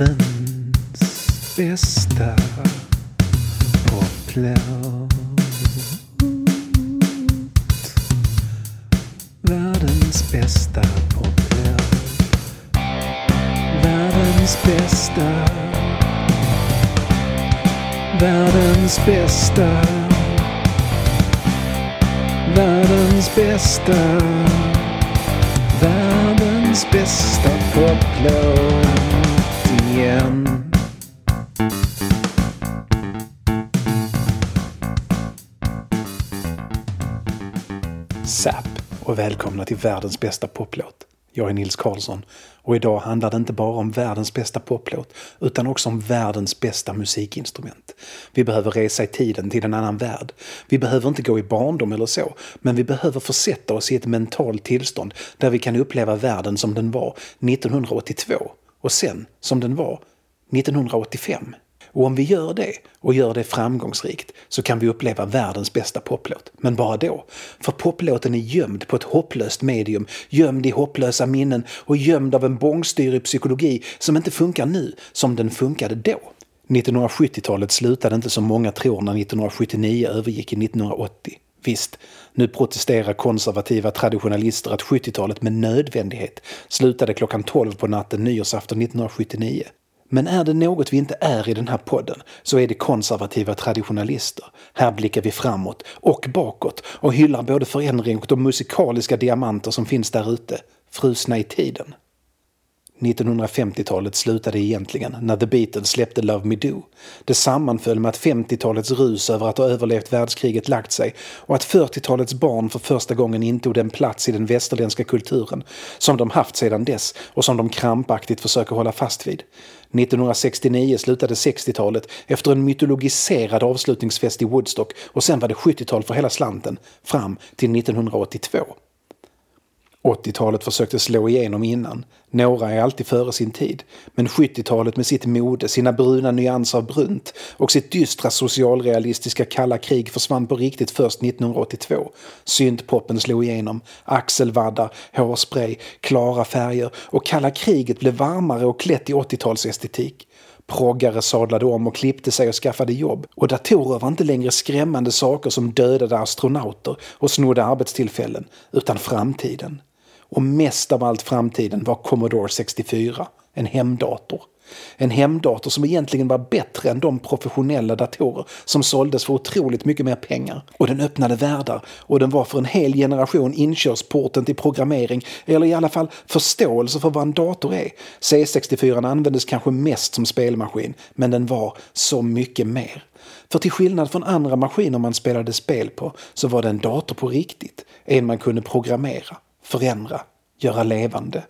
Världens bästa poplåt. Världens bästa poplåt. Världens bästa. Världens bästa. Världens bästa. Världens bästa poplåt igen. Zap och välkomna till världens bästa poplåt. Jag är Nils Karlsson och idag handlar det inte bara om världens bästa poplåt utan också om världens bästa musikinstrument. Vi behöver resa i tiden till en annan värld. Vi behöver inte gå i barndom eller så, men vi behöver försätta oss i ett mentalt tillstånd där vi kan uppleva världen som den var 1982 och sen som den var 1985. Och om vi gör det, och gör det framgångsrikt, så kan vi uppleva världens bästa poplåt. Men bara då. För poplåten är gömd på ett hopplöst medium, gömd i hopplösa minnen och gömd av en bångstyrig psykologi som inte funkar nu som den funkade då. 1970-talet slutade inte som många tror när 1979 övergick i 1980. Visst, nu protesterar konservativa traditionalister att 70-talet med nödvändighet slutade klockan 12 på natten nyårsafton 1979. Men är det något vi inte är i den här podden så är det konservativa traditionalister. Här blickar vi framåt och bakåt och hyllar både förändring och de musikaliska diamanter som finns där ute, frusna i tiden. 1950-talet slutade egentligen när The Beatles släppte Love Me Do. Det sammanföll med att 50-talets rus över att ha överlevt världskriget lagt sig och att 40-talets barn för första gången intog den plats i den västerländska kulturen som de haft sedan dess och som de krampaktigt försöker hålla fast vid. 1969 slutade 60-talet efter en mytologiserad avslutningsfest i Woodstock och sen var det 70-tal för hela slanten fram till 1982. 80-talet försökte slå igenom innan. Några är alltid före sin tid. Men 70-talet med sitt mode, sina bruna nyanser av brunt och sitt dystra socialrealistiska kalla krig försvann på riktigt först 1982. Syntpoppen slog igenom, axelvaddar, hårspray, klara färger och kalla kriget blev varmare och klätt i 80-talsestetik. Proggare sadlade om och klippte sig och skaffade jobb. Och datorer var inte längre skrämmande saker som dödade astronauter och snodde arbetstillfällen, utan framtiden. Och mest av allt framtiden var Commodore 64, en hemdator. En hemdator som egentligen var bättre än de professionella datorer som såldes för otroligt mycket mer pengar. Och den öppnade världar och den var för en hel generation inkörsporten till programmering eller i alla fall förståelse för vad en dator är. C64 användes kanske mest som spelmaskin men den var så mycket mer. För till skillnad från andra maskiner man spelade spel på så var det en dator på riktigt. En man kunde programmera förändra, göra levande.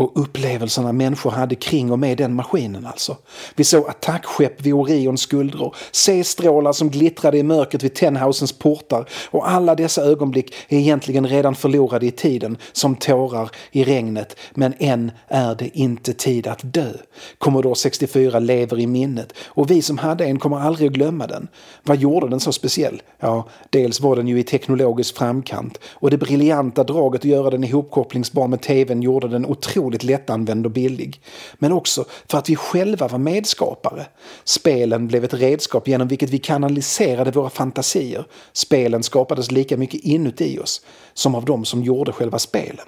Och upplevelserna människor hade kring och med den maskinen alltså. Vi såg attackskepp vid Orions skuldror, C-strålar som glittrade i mörkret vid Tenhausens portar och alla dessa ögonblick är egentligen redan förlorade i tiden som tårar i regnet. Men än är det inte tid att dö. Commodore 64 lever i minnet och vi som hade en kommer aldrig att glömma den. Vad gjorde den så speciell? Ja, dels var den ju i teknologisk framkant och det briljanta draget att göra den ihopkopplingsbar med tvn gjorde den otroligt otroligt lättanvänd och billig. Men också för att vi själva var medskapare. Spelen blev ett redskap genom vilket vi kanaliserade våra fantasier. Spelen skapades lika mycket inuti oss som av de som gjorde själva spelen.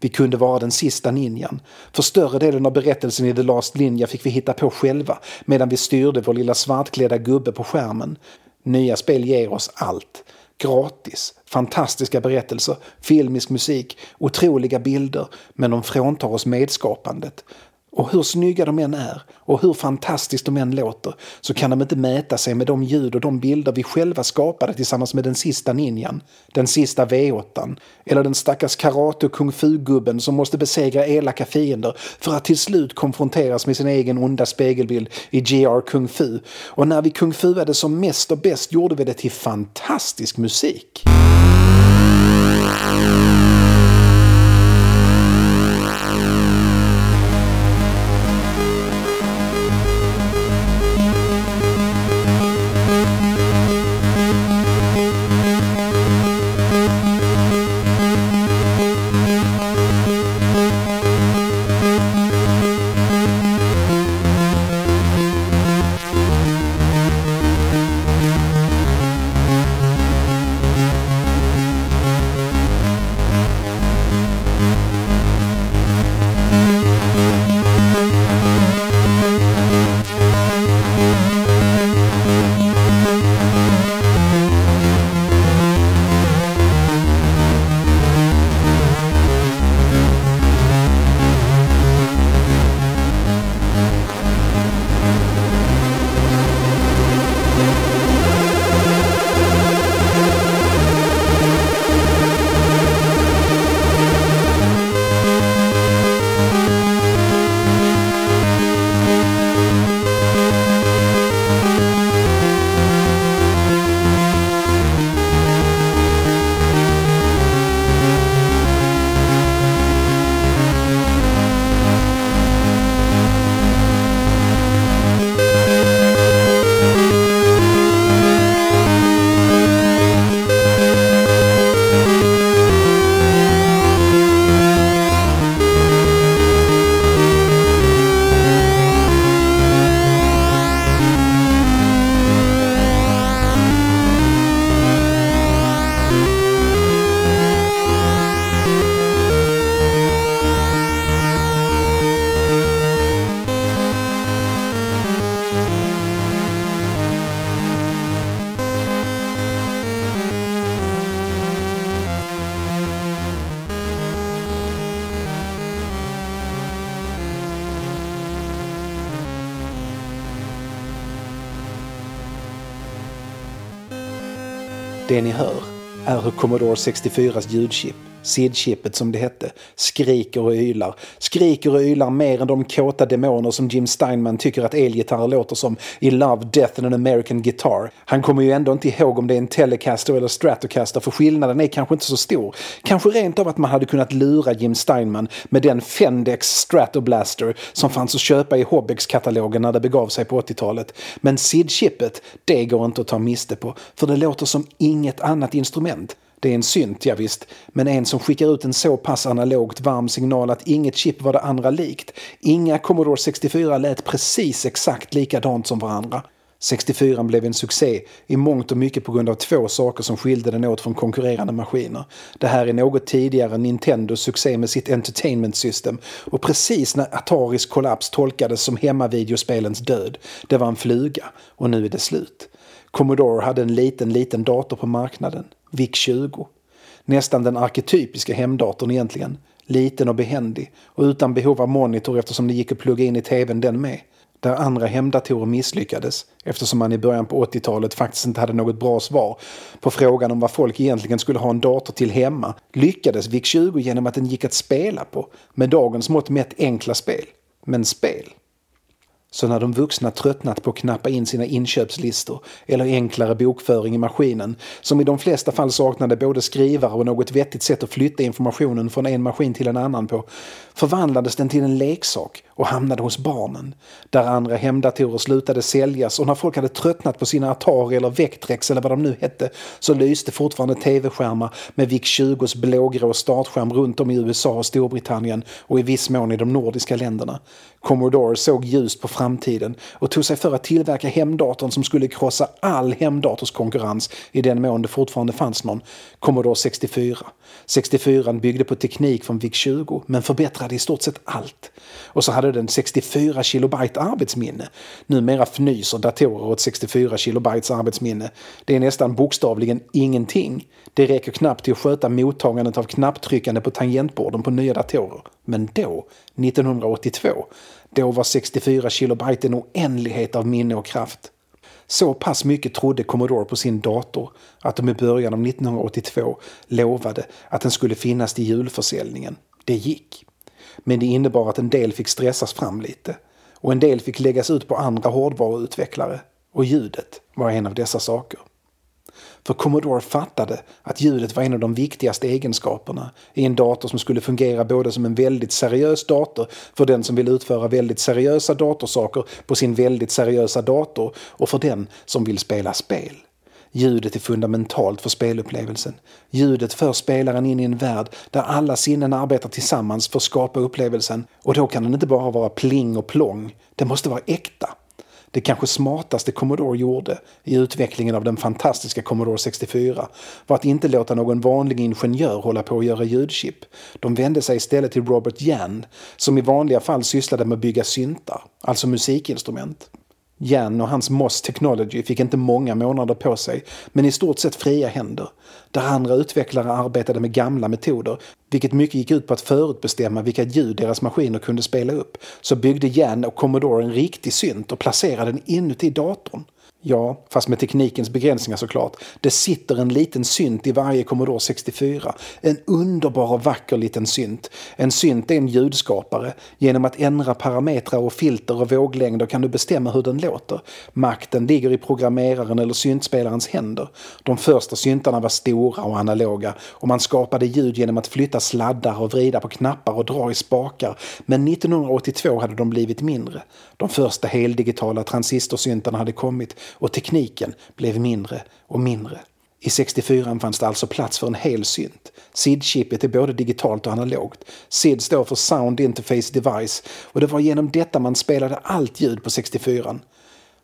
Vi kunde vara den sista ninjan. För större delen av berättelsen i The Last Ninja fick vi hitta på själva medan vi styrde vår lilla svartklädda gubbe på skärmen. Nya spel ger oss allt gratis. Fantastiska berättelser, filmisk musik, otroliga bilder, men de fråntar oss medskapandet. Och hur snygga de än är och hur fantastiskt de än låter så kan de inte mäta sig med de ljud och de bilder vi själva skapade tillsammans med den sista ninjan, den sista V8 eller den stackars karate och kung fu-gubben som måste besegra elaka fiender för att till slut konfronteras med sin egen onda spegelbild i GR Kung Fu. Och när vi kung fuade som mest och bäst gjorde vi det till fantastisk musik. Det ni hör är hur Commodore 64s ljudchip. SID-chippet som det hette, skriker och ylar. Skriker och ylar mer än de kåta demoner som Jim Steinman tycker att elgitarrer låter som i Love, Death and an American Guitar. Han kommer ju ändå inte ihåg om det är en Telecaster eller Stratocaster för skillnaden är kanske inte så stor. Kanske rent av att man hade kunnat lura Jim Steinman med den Fendex Stratoblaster som fanns att köpa i Hobbex-katalogen när det begav sig på 80-talet. Men SID-chippet, det går inte att ta miste på, för det låter som inget annat instrument. Det är en synt, ja visst, men en som skickar ut en så pass analogt varm signal att inget chip var det andra likt. Inga Commodore 64 lät precis exakt likadant som varandra. 64 blev en succé i mångt och mycket på grund av två saker som skilde den åt från konkurrerande maskiner. Det här är något tidigare Nintendos succé med sitt Entertainment System och precis när Ataris kollaps tolkades som hemmavideospelens död. Det var en fluga och nu är det slut. Commodore hade en liten, liten dator på marknaden. VIC-20. Nästan den arketypiska hemdatorn egentligen. Liten och behändig och utan behov av monitor eftersom det gick att plugga in i tvn den med. Där andra hemdatorer misslyckades eftersom man i början på 80-talet faktiskt inte hade något bra svar på frågan om vad folk egentligen skulle ha en dator till hemma lyckades VIC-20 genom att den gick att spela på med dagens mått mätt enkla spel. Men spel. Så när de vuxna tröttnat på att knappa in sina inköpslistor eller enklare bokföring i maskinen, som i de flesta fall saknade både skrivare och något vettigt sätt att flytta informationen från en maskin till en annan på, förvandlades den till en leksak och hamnade hos barnen. Där andra hemdatorer slutade säljas och när folk hade tröttnat på sina Atari eller Vectrex eller vad de nu hette så lyste fortfarande tv-skärmar med VIC-20s blågrå startskärm runt om i USA och Storbritannien och i viss mån i de nordiska länderna. Commodore såg ljust på framtiden och tog sig för att tillverka hemdatorn som skulle krossa all hemdatorskonkurrens i den mån det fortfarande fanns någon, Commodore 64. 64 byggde på teknik från VIC-20 men förbättrade i stort sett allt. Och så hade den 64 kilobyte arbetsminne. Numera fnyser datorer åt 64 kilobytes arbetsminne. Det är nästan bokstavligen ingenting. Det räcker knappt till att sköta mottagandet av knapptryckande på tangentborden på nya datorer. Men då, 1982, då var 64 kilobyte en oändlighet av minne och kraft. Så pass mycket trodde Commodore på sin dator att de i början av 1982 lovade att den skulle finnas till julförsäljningen. Det gick. Men det innebar att en del fick stressas fram lite. Och en del fick läggas ut på andra hårdvaruutvecklare. Och ljudet var en av dessa saker. För Commodore fattade att ljudet var en av de viktigaste egenskaperna i en dator som skulle fungera både som en väldigt seriös dator för den som vill utföra väldigt seriösa datorsaker på sin väldigt seriösa dator och för den som vill spela spel. Ljudet är fundamentalt för spelupplevelsen. Ljudet för spelaren in i en värld där alla sinnen arbetar tillsammans för att skapa upplevelsen och då kan den inte bara vara pling och plong. Den måste vara äkta. Det kanske smartaste Commodore gjorde i utvecklingen av den fantastiska Commodore 64 var att inte låta någon vanlig ingenjör hålla på att göra ljudchip. De vände sig istället till Robert Jan som i vanliga fall sysslade med att bygga syntar, alltså musikinstrument. Jan och hans Moss Technology fick inte många månader på sig, men i stort sett fria händer. Där andra utvecklare arbetade med gamla metoder, vilket mycket gick ut på att förutbestämma vilka ljud deras maskiner kunde spela upp, så byggde Jan och Commodore en riktig synt och placerade den inuti datorn. Ja, fast med teknikens begränsningar såklart. Det sitter en liten synt i varje Commodore 64. En underbar och vacker liten synt. En synt är en ljudskapare. Genom att ändra parametrar och filter och våglängder kan du bestämma hur den låter. Makten ligger i programmeraren eller syntspelarens händer. De första syntarna var stora och analoga och man skapade ljud genom att flytta sladdar och vrida på knappar och dra i spakar. Men 1982 hade de blivit mindre. De första heldigitala transistorsyntarna hade kommit och tekniken blev mindre och mindre. I 64 fanns det alltså plats för en hel synt. SID-chippet är både digitalt och analogt. SID står för Sound Interface Device och det var genom detta man spelade allt ljud på 64.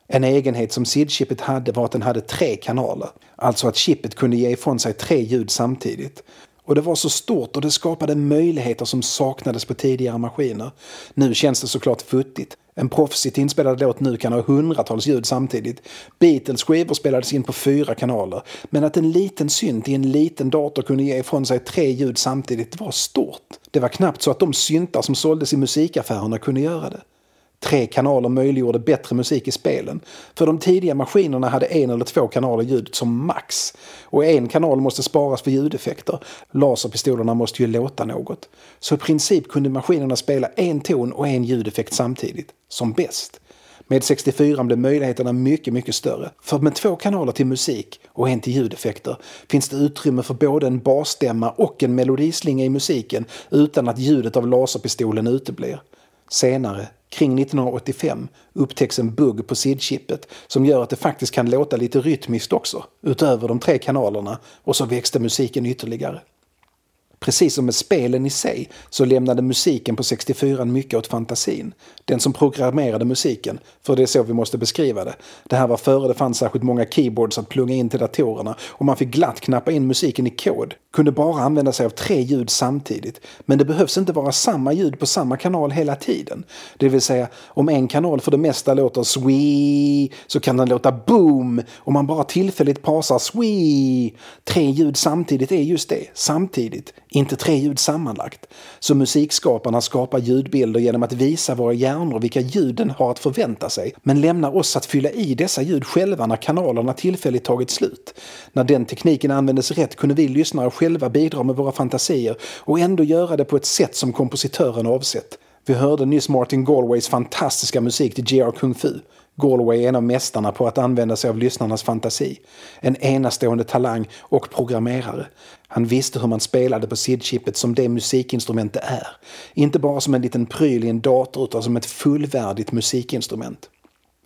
En egenhet som SID-chippet hade var att den hade tre kanaler. Alltså att chippet kunde ge ifrån sig tre ljud samtidigt. Och det var så stort och det skapade möjligheter som saknades på tidigare maskiner. Nu känns det såklart futtigt. En proffsigt inspelad låt nu kan ha hundratals ljud samtidigt. Beatles skivor spelades in på fyra kanaler. Men att en liten synt i en liten dator kunde ge ifrån sig tre ljud samtidigt var stort. Det var knappt så att de syntar som såldes i musikaffärerna kunde göra det. Tre kanaler möjliggjorde bättre musik i spelen. För de tidiga maskinerna hade en eller två kanaler ljud som max. Och en kanal måste sparas för ljudeffekter. Laserpistolerna måste ju låta något. Så i princip kunde maskinerna spela en ton och en ljudeffekt samtidigt. Som bäst. Med 64 blev möjligheterna mycket, mycket större. För med två kanaler till musik och en till ljudeffekter finns det utrymme för både en basstämma och en melodislinga i musiken utan att ljudet av laserpistolen uteblir. Senare, kring 1985, upptäcks en bugg på SID-chippet som gör att det faktiskt kan låta lite rytmiskt också, utöver de tre kanalerna, och så växte musiken ytterligare. Precis som med spelen i sig så lämnade musiken på 64 mycket åt fantasin. Den som programmerade musiken, för det är så vi måste beskriva det. Det här var före det fanns särskilt många keyboards att plugga in till datorerna och man fick glatt knappa in musiken i kod. Kunde bara använda sig av tre ljud samtidigt. Men det behövs inte vara samma ljud på samma kanal hela tiden. Det vill säga, om en kanal för det mesta låter swee så kan den låta boom om man bara tillfälligt pausar swee. Tre ljud samtidigt är just det, samtidigt inte tre ljud sammanlagt. Så musikskaparna skapar ljudbilder genom att visa våra hjärnor vilka ljud den har att förvänta sig, men lämnar oss att fylla i dessa ljud själva när kanalerna tillfälligt tagit slut. När den tekniken användes rätt kunde vi lyssnare själva bidra med våra fantasier och ändå göra det på ett sätt som kompositören avsett. Vi hörde nyss Martin Galways fantastiska musik till G.R. Kung Fu. Galway är en av mästarna på att använda sig av lyssnarnas fantasi. En enastående talang och programmerare. Han visste hur man spelade på SID-chippet som det musikinstrument det är. Inte bara som en liten pryl i en dator utan som ett fullvärdigt musikinstrument.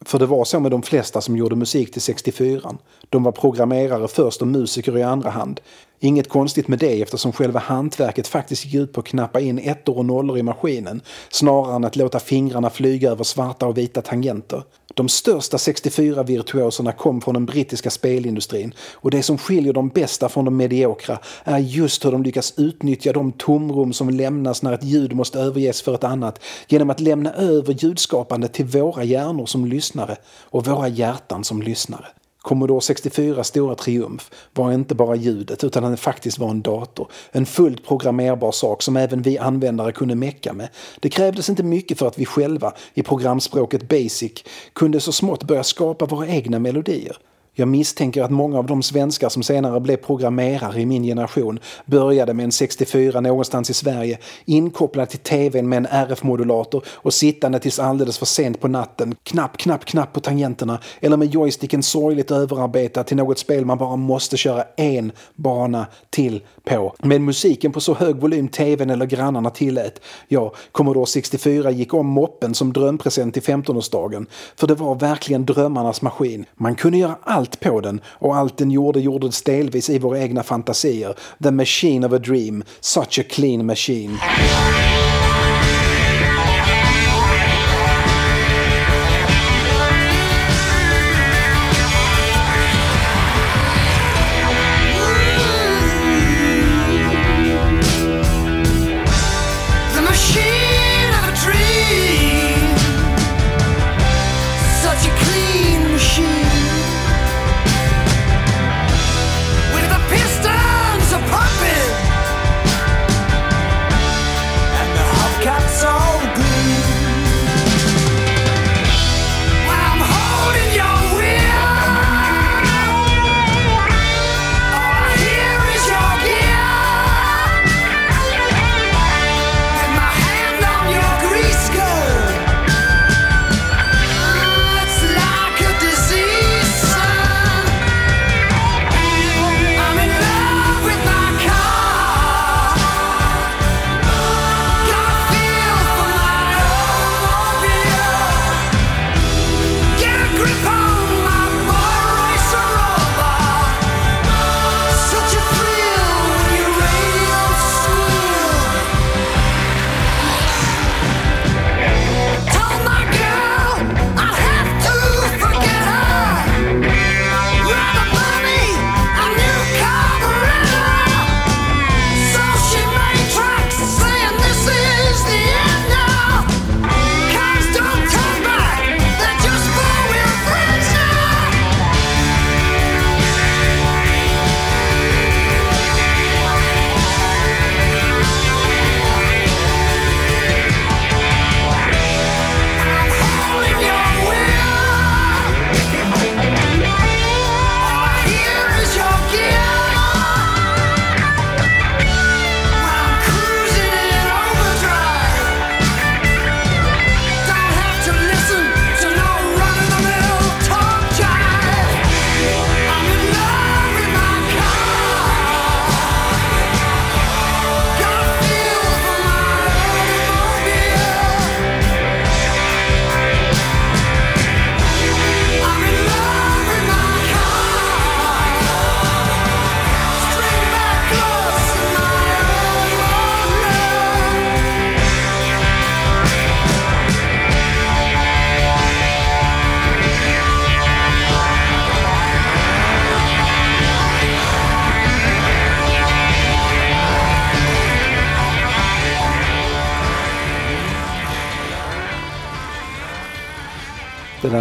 För det var så med de flesta som gjorde musik till 64. De var programmerare först och musiker i andra hand. Inget konstigt med det eftersom själva hantverket faktiskt gick ut på att knappa in ettor och nollor i maskinen snarare än att låta fingrarna flyga över svarta och vita tangenter. De största 64-virtuoserna kom från den brittiska spelindustrin och det som skiljer de bästa från de mediokra är just hur de lyckas utnyttja de tomrum som lämnas när ett ljud måste överges för ett annat genom att lämna över ljudskapandet till våra hjärnor som lyssnare och våra hjärtan som lyssnare. Commodore 64 stora triumf var inte bara ljudet utan att faktiskt var en dator. En fullt programmerbar sak som även vi användare kunde mecka med. Det krävdes inte mycket för att vi själva, i programspråket Basic, kunde så smått börja skapa våra egna melodier. Jag misstänker att många av de svenskar som senare blev programmerare i min generation började med en 64 någonstans i Sverige, inkopplad till tvn med en RF-modulator och sittande tills alldeles för sent på natten, knapp, knapp, knapp på tangenterna eller med joysticken sorgligt överarbetad till något spel man bara måste köra en bana till på. Med musiken på så hög volym tvn eller grannarna tillät. Ja, Commodore 64 gick om moppen som drömpresent till 15-årsdagen. För det var verkligen drömmarnas maskin. Man kunde göra allt allt på den och allt den gjorde gjordes delvis i våra egna fantasier. The machine of a dream, such a clean machine.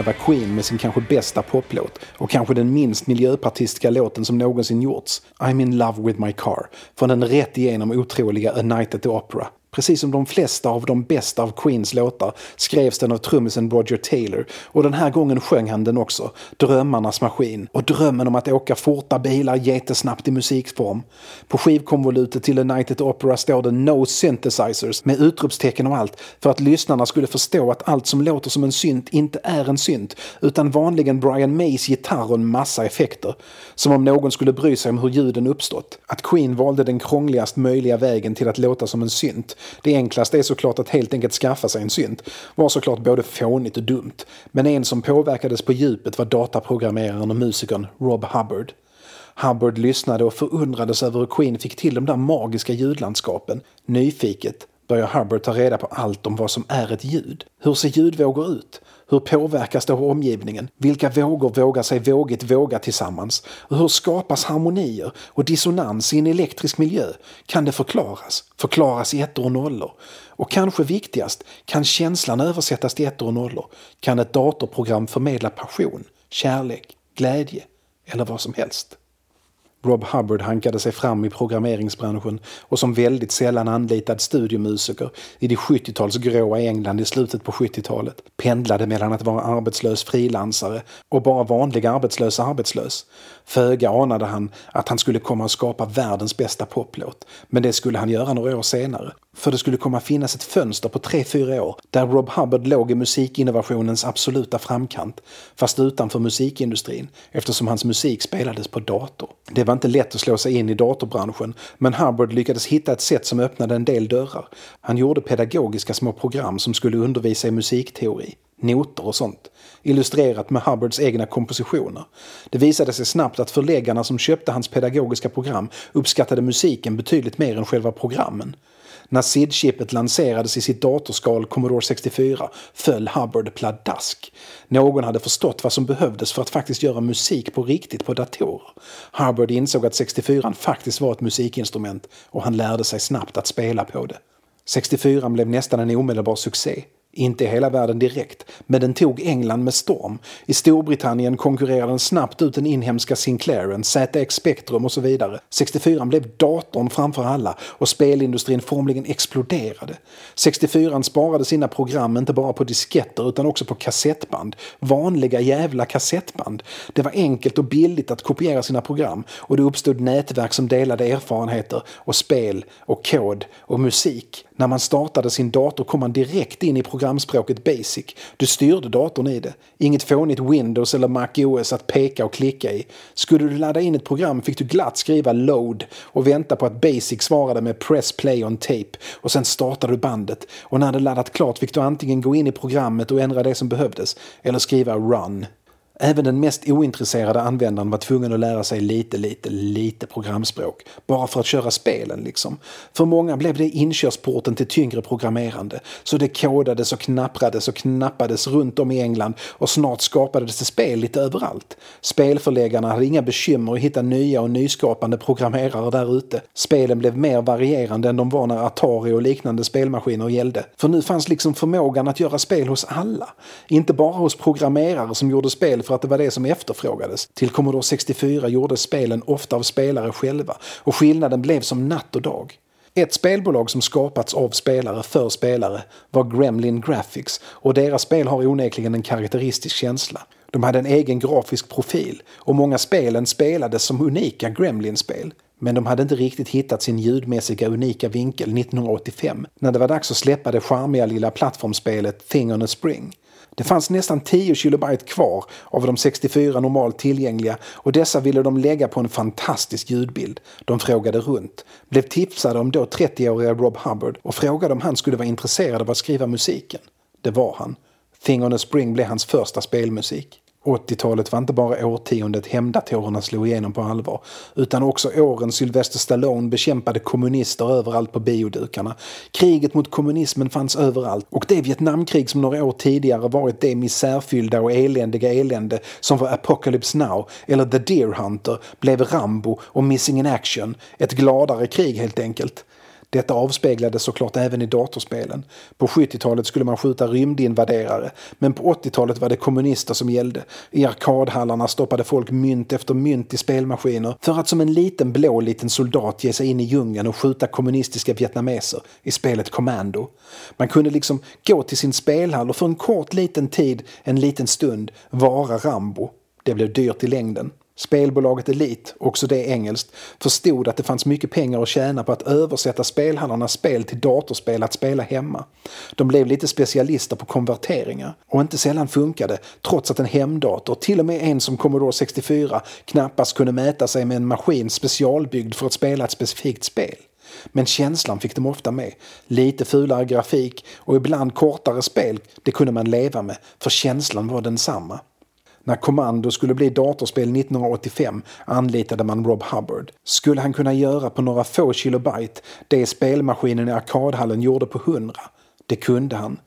Det var Queen med sin kanske bästa poplåt och kanske den minst miljöpartistiska låten som någonsin gjorts. I'm in love with my car. Från den rätt igenom otroliga A Night at the Opera. Precis som de flesta av de bästa av Queens låtar skrevs den av trummisen Roger Taylor och den här gången sjöng han den också, Drömmarnas maskin. Och drömmen om att åka forta bilar jättesnabbt i musikform. På skivkonvolutet till United Night at the Opera står det No Synthesizers med utropstecken och allt för att lyssnarna skulle förstå att allt som låter som en synt inte är en synt utan vanligen Brian Mays gitarr och en massa effekter. Som om någon skulle bry sig om hur ljuden uppstått. Att Queen valde den krångligast möjliga vägen till att låta som en synt det enklaste är såklart att helt enkelt skaffa sig en synt. Var såklart både fånigt och dumt. Men en som påverkades på djupet var dataprogrammeraren och musikern Rob Hubbard. Hubbard lyssnade och förundrades över hur Queen fick till de där magiska ljudlandskapen. Nyfiket börjar Hubbard ta reda på allt om vad som är ett ljud. Hur ser ljudvågor ut? Hur påverkas det av omgivningen? Vilka vågor vågar sig vågigt våga tillsammans? Och hur skapas harmonier och dissonans i en elektrisk miljö? Kan det förklaras? Förklaras i ettor och nollor? Och kanske viktigast, kan känslan översättas till ettor och nollor? Kan ett datorprogram förmedla passion, kärlek, glädje eller vad som helst? Rob Hubbard hankade sig fram i programmeringsbranschen och som väldigt sällan anlitad studiomusiker i det 70-tals gråa England i slutet på 70-talet. Pendlade mellan att vara arbetslös frilansare och bara vanlig arbetslös arbetslös. Föga anade han att han skulle komma att skapa världens bästa poplåt. Men det skulle han göra några år senare. För det skulle komma finnas ett fönster på 3-4 år där Rob Hubbard låg i musikinnovationens absoluta framkant. Fast utanför musikindustrin eftersom hans musik spelades på dator. Det var inte lätt att slå sig in i datorbranschen men Hubbard lyckades hitta ett sätt som öppnade en del dörrar. Han gjorde pedagogiska små program som skulle undervisa i musikteori noter och sånt. Illustrerat med Hubbards egna kompositioner. Det visade sig snabbt att förläggarna som köpte hans pedagogiska program uppskattade musiken betydligt mer än själva programmen. När SID-chippet lanserades i sitt datorskal Commodore 64 föll Hubbard pladask. Någon hade förstått vad som behövdes för att faktiskt göra musik på riktigt på datorer. Hubbard insåg att 64 faktiskt var ett musikinstrument och han lärde sig snabbt att spela på det. 64 blev nästan en omedelbar succé. Inte i hela världen direkt, men den tog England med storm. I Storbritannien konkurrerade den snabbt ut den inhemska Sinclairen, ZX Spectrum och så vidare. 64 blev datorn framför alla och spelindustrin formligen exploderade. 64 sparade sina program inte bara på disketter utan också på kassettband. Vanliga jävla kassettband. Det var enkelt och billigt att kopiera sina program och det uppstod nätverk som delade erfarenheter och spel och kod och musik. När man startade sin dator kom man direkt in i programspråket Basic. Du styrde datorn i det. Inget fånigt Windows eller Mac OS att peka och klicka i. Skulle du ladda in ett program fick du glatt skriva load och vänta på att Basic svarade med press play on tape och sen startade du bandet. Och när det laddat klart fick du antingen gå in i programmet och ändra det som behövdes eller skriva run. Även den mest ointresserade användaren var tvungen att lära sig lite, lite, lite programspråk. Bara för att köra spelen liksom. För många blev det inkörsporten till tyngre programmerande. Så det kodades och knapprades och knappades runt om i England och snart skapades det spel lite överallt. Spelförläggarna hade inga bekymmer att hitta nya och nyskapande programmerare där ute. Spelen blev mer varierande än de var när Atari och liknande spelmaskiner gällde. För nu fanns liksom förmågan att göra spel hos alla. Inte bara hos programmerare som gjorde spel för att det var det som efterfrågades. Till Commodore 64 gjordes spelen ofta av spelare själva och skillnaden blev som natt och dag. Ett spelbolag som skapats av spelare för spelare var Gremlin Graphics och deras spel har onekligen en karaktäristisk känsla. De hade en egen grafisk profil och många spelen spelades som unika Gremlin-spel. Men de hade inte riktigt hittat sin ljudmässiga unika vinkel 1985 när det var dags att släppa det charmiga lilla plattformsspelet Thing on a Spring. Det fanns nästan 10 kilobyte kvar av de 64 normalt tillgängliga och dessa ville de lägga på en fantastisk ljudbild. De frågade runt, blev tipsade om då 30-åriga Rob Hubbard och frågade om han skulle vara intresserad av att skriva musiken. Det var han. Thing on a Spring blev hans första spelmusik. 80-talet var inte bara årtiondet hemdatorerna slog igenom på allvar utan också åren Sylvester Stallone bekämpade kommunister överallt på biodukarna. Kriget mot kommunismen fanns överallt och det Vietnamkrig som några år tidigare varit det misärfyllda och eländiga elände som var Apocalypse Now eller The Deer Hunter blev Rambo och Missing in Action. Ett gladare krig helt enkelt. Detta avspeglades såklart även i datorspelen. På 70-talet skulle man skjuta rymdinvaderare, men på 80-talet var det kommunister som gällde. I arkadhallarna stoppade folk mynt efter mynt i spelmaskiner för att som en liten blå liten soldat ge sig in i djungeln och skjuta kommunistiska vietnameser i spelet Commando. Man kunde liksom gå till sin spelhall och för en kort liten tid, en liten stund, vara Rambo. Det blev dyrt i längden. Spelbolaget Elite, också det engelskt, förstod att det fanns mycket pengar att tjäna på att översätta spelhallarnas spel till datorspel att spela hemma. De blev lite specialister på konverteringar. Och inte sällan funkade, trots att en hemdator, till och med en som Commodore 64, knappast kunde mäta sig med en maskin specialbyggd för att spela ett specifikt spel. Men känslan fick de ofta med. Lite fulare grafik och ibland kortare spel, det kunde man leva med, för känslan var densamma. När Commando skulle bli datorspel 1985 anlitade man Rob Hubbard. Skulle han kunna göra på några få kilobyte det spelmaskinen i arkadhallen gjorde på 100? Det kunde han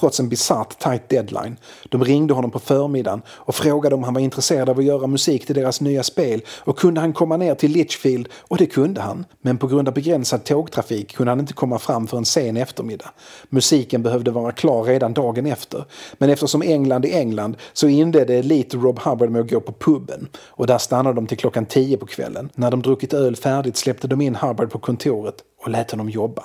trots en bisarrt tight deadline. De ringde honom på förmiddagen och frågade om han var intresserad av att göra musik till deras nya spel och kunde han komma ner till Litchfield och det kunde han. Men på grund av begränsad tågtrafik kunde han inte komma fram för en sen eftermiddag. Musiken behövde vara klar redan dagen efter. Men eftersom England är England så inledde Elite Rob Hubbard med att gå på puben. Och där stannade de till klockan tio på kvällen. När de druckit öl färdigt släppte de in Hubbard på kontoret och lät honom jobba.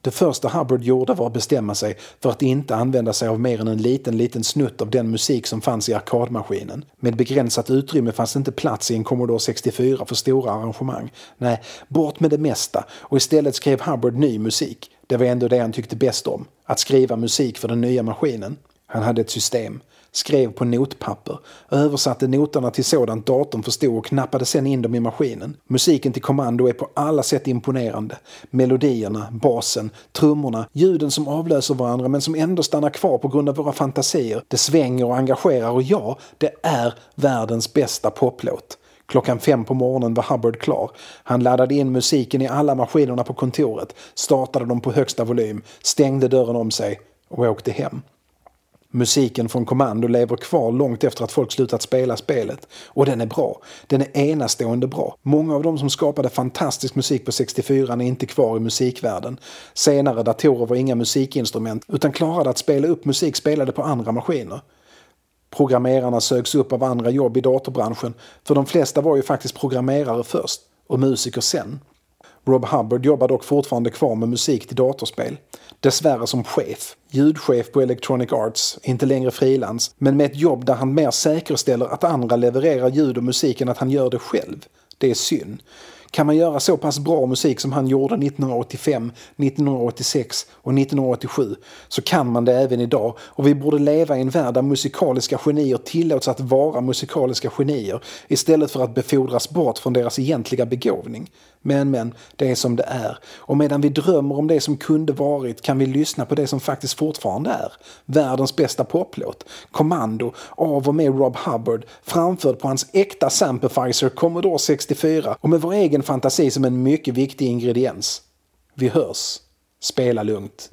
Det första Hubbard gjorde var att bestämma sig för att inte använda sig av mer än en liten, liten snutt av den musik som fanns i arkadmaskinen. Med begränsat utrymme fanns det inte plats i en Commodore 64 för stora arrangemang. Nej, bort med det mesta och istället skrev Hubbard ny musik. Det var ändå det han tyckte bäst om, att skriva musik för den nya maskinen. Han hade ett system skrev på notpapper, översatte noterna till sådant datorn förstod och knappade sen in dem i maskinen. Musiken till Kommando är på alla sätt imponerande. Melodierna, basen, trummorna, ljuden som avlöser varandra men som ändå stannar kvar på grund av våra fantasier. Det svänger och engagerar och ja, det är världens bästa poplåt. Klockan fem på morgonen var Hubbard klar. Han laddade in musiken i alla maskinerna på kontoret, startade dem på högsta volym, stängde dörren om sig och åkte hem. Musiken från Commando lever kvar långt efter att folk slutat spela spelet. Och den är bra. Den är enastående bra. Många av de som skapade fantastisk musik på 64 är inte kvar i musikvärlden. Senare datorer var inga musikinstrument utan klarade att spela upp musik spelade på andra maskiner. Programmerarna sögs upp av andra jobb i datorbranschen för de flesta var ju faktiskt programmerare först och musiker sen. Rob Hubbard jobbar dock fortfarande kvar med musik till datorspel. Dessvärre som chef. Ljudchef på Electronic Arts, inte längre frilans, men med ett jobb där han mer säkerställer att andra levererar ljud och musik än att han gör det själv. Det är synd. Kan man göra så pass bra musik som han gjorde 1985, 1986 och 1987 så kan man det även idag och vi borde leva i en värld där musikaliska genier tillåts att vara musikaliska genier istället för att befordras bort från deras egentliga begåvning. Men, men, det är som det är. Och medan vi drömmer om det som kunde varit kan vi lyssna på det som faktiskt fortfarande är. Världens bästa poplåt. Kommando av och med Rob Hubbard framförd på hans äkta Samplifizer Commodore 64 och med vår egen fantasi som en mycket viktig ingrediens. Vi hörs. Spela lugnt.